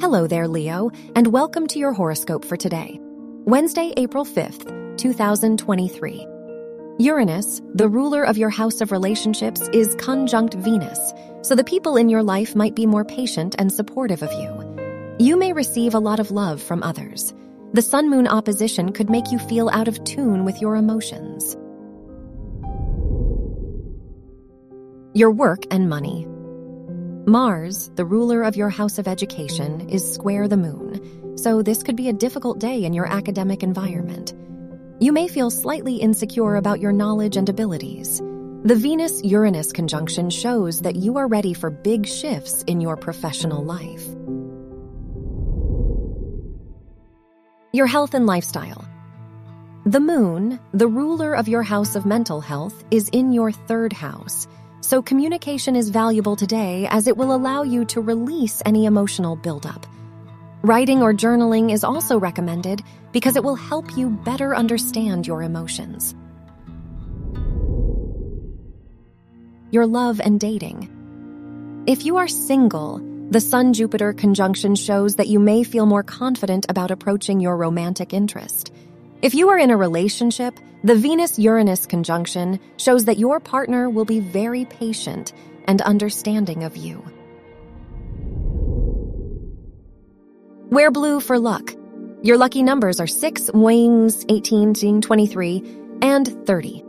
Hello there, Leo, and welcome to your horoscope for today, Wednesday, April 5th, 2023. Uranus, the ruler of your house of relationships, is conjunct Venus, so the people in your life might be more patient and supportive of you. You may receive a lot of love from others. The sun moon opposition could make you feel out of tune with your emotions. Your work and money. Mars, the ruler of your house of education, is square the moon, so this could be a difficult day in your academic environment. You may feel slightly insecure about your knowledge and abilities. The Venus Uranus conjunction shows that you are ready for big shifts in your professional life. Your health and lifestyle. The moon, the ruler of your house of mental health, is in your third house. So communication is valuable today as it will allow you to release any emotional buildup. Writing or journaling is also recommended because it will help you better understand your emotions. Your love and dating. If you are single, the Sun Jupiter conjunction shows that you may feel more confident about approaching your romantic interest. If you are in a relationship, the Venus Uranus conjunction shows that your partner will be very patient and understanding of you. Wear blue for luck. Your lucky numbers are 6, wings, 18, 23, and 30.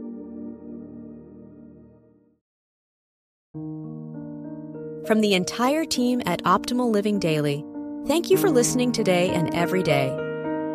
From the entire team at Optimal Living Daily, thank you for listening today and every day.